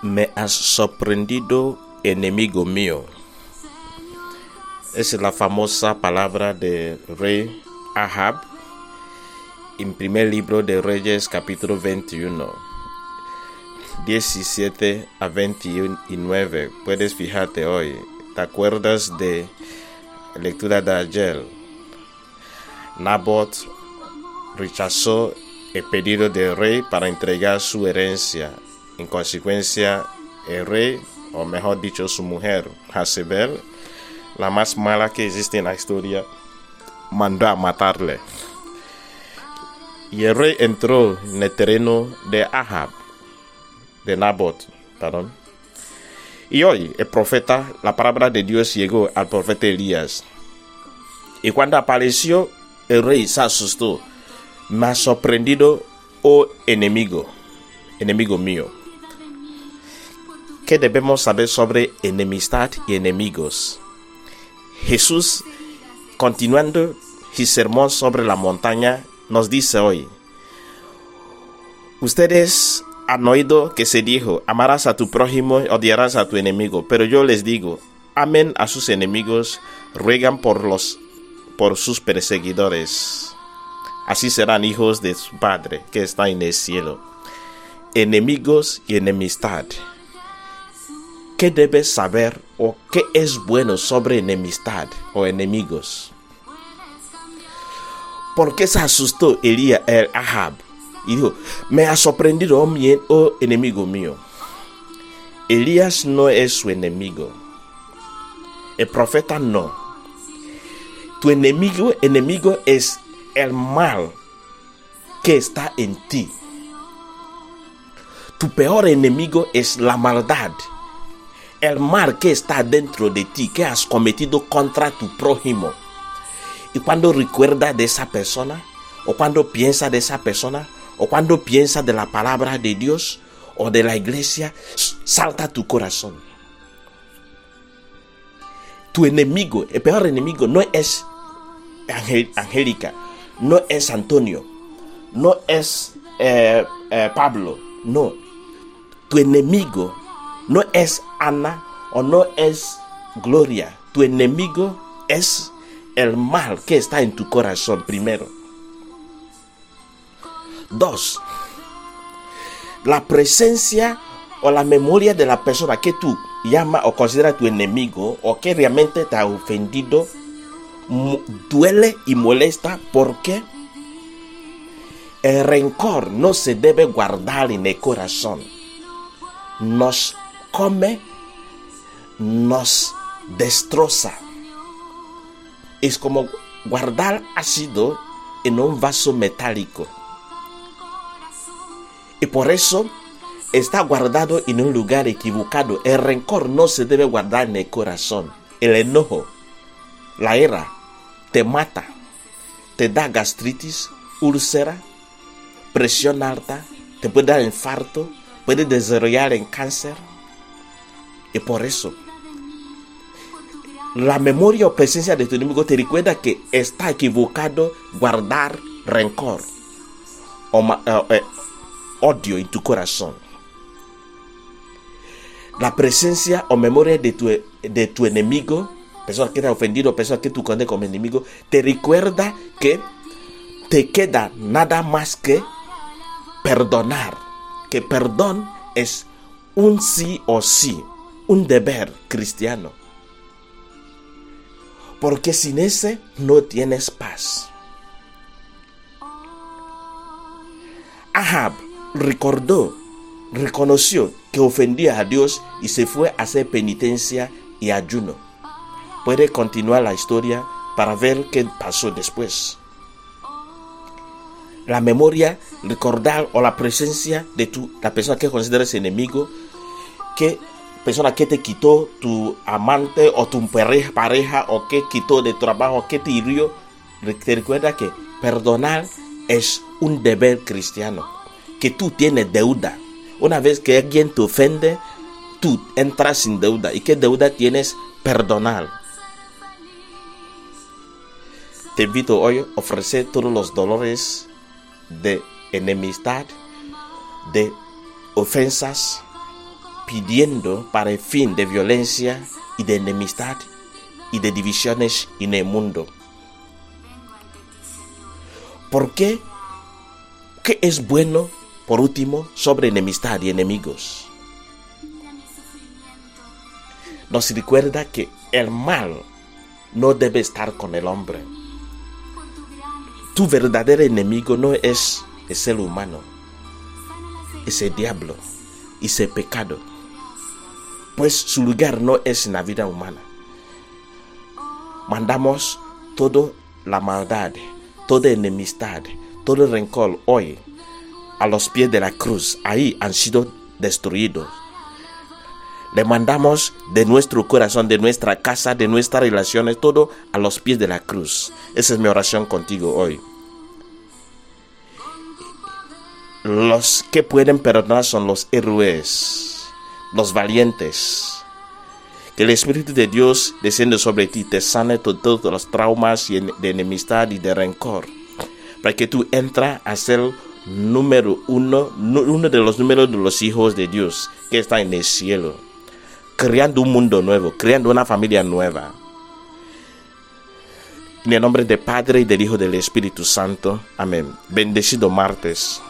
Me has sorprendido, enemigo mío. Es la famosa palabra de rey Ahab en primer libro de Reyes capítulo 21. 17 a 29. Puedes fijarte hoy. ¿Te acuerdas de lectura de ayer? Nabot rechazó el pedido del rey para entregar su herencia. En consecuencia, el rey, o mejor dicho, su mujer, Jezebel, la más mala que existe en la historia, mandó a matarle. Y el rey entró en el terreno de Ahab, de Nabot, perdón. Y hoy el profeta, la palabra de Dios llegó al profeta Elías. Y cuando apareció, el rey se asustó me ha sorprendido, oh enemigo, enemigo mío. ¿Qué debemos saber sobre enemistad y enemigos? Jesús, continuando su sermón sobre la montaña, nos dice hoy, ustedes han oído que se dijo, amarás a tu prójimo, odiarás a tu enemigo, pero yo les digo, amen a sus enemigos, ruegan por los por sus perseguidores así serán hijos de su Padre que está en el cielo. Enemigos y enemistad. ¿Qué debes saber o qué es bueno sobre enemistad o enemigos? ¿Por qué se asustó Elías el Ahab? Y dijo, me ha sorprendido, oh, oh enemigo mío. Elías no es su enemigo. El profeta no. Tu enemigo, enemigo es el mal que está en ti. Tu peor enemigo es la maldad. El mal que está dentro de ti, que has cometido contra tu prójimo. Y cuando recuerda de esa persona, o cuando piensa de esa persona, o cuando piensa de la palabra de Dios o de la iglesia, salta tu corazón. Tu enemigo, el peor enemigo, no es Angélica, no es Antonio, no es eh, eh, Pablo, no. Tu enemigo no es Ana o no es Gloria. Tu enemigo es el mal que está en tu corazón primero. Dos, la presencia o la memoria de la persona que tú llama o considera tu enemigo o que realmente te ha ofendido duele y molesta porque el rencor no se debe guardar en el corazón. Nos come, nos destroza. Es como guardar ácido en un vaso metálico. Y por eso está guardado en un lugar equivocado. El rencor no se debe guardar en el corazón. El enojo, la ira, te mata, te da gastritis, úlcera, presión alta, te puede dar infarto, puede desarrollar en cáncer. Y por eso, la memoria o presencia de tu enemigo te recuerda que está equivocado guardar rencor o eh, eh, odio en tu corazón. La presencia o memoria de tu, de tu enemigo persona que te ha ofendido, persona que tú conoces como enemigo, te recuerda que te queda nada más que perdonar. Que perdón es un sí o sí, un deber cristiano. Porque sin ese no tienes paz. Ahab recordó, reconoció que ofendía a Dios y se fue a hacer penitencia y ayuno puede continuar la historia para ver qué pasó después. La memoria, recordar o la presencia de tu, la persona que consideras enemigo, que persona que te quitó tu amante o tu pareja, pareja o que quitó de trabajo, que te hirió, te recuerda que perdonar es un deber cristiano, que tú tienes deuda. Una vez que alguien te ofende, tú entras sin deuda. ¿Y qué deuda tienes? Perdonar. Te invito hoy a ofrecer todos los dolores de enemistad, de ofensas, pidiendo para el fin de violencia y de enemistad y de divisiones en el mundo. ¿Por qué? ¿Qué es bueno, por último, sobre enemistad y enemigos? Nos recuerda que el mal no debe estar con el hombre. Tu verdadero enemigo no es el ser humano, es el diablo y ese pecado, pues su lugar no es en la vida humana. Mandamos toda la maldad, toda enemistad, todo rencor hoy a los pies de la cruz. Ahí han sido destruidos. Le mandamos de nuestro corazón, de nuestra casa, de nuestras relaciones, todo a los pies de la cruz. Esa es mi oración contigo hoy. Los que pueden perdonar son los héroes, los valientes. Que el Espíritu de Dios descienda sobre ti, te sane todos los traumas de enemistad y de rencor. Para que tú entres a ser número uno, uno de los números de los hijos de Dios que está en el cielo creando un mundo nuevo, creando una familia nueva. En el nombre del Padre y del Hijo y del Espíritu Santo. Amén. Bendecido martes.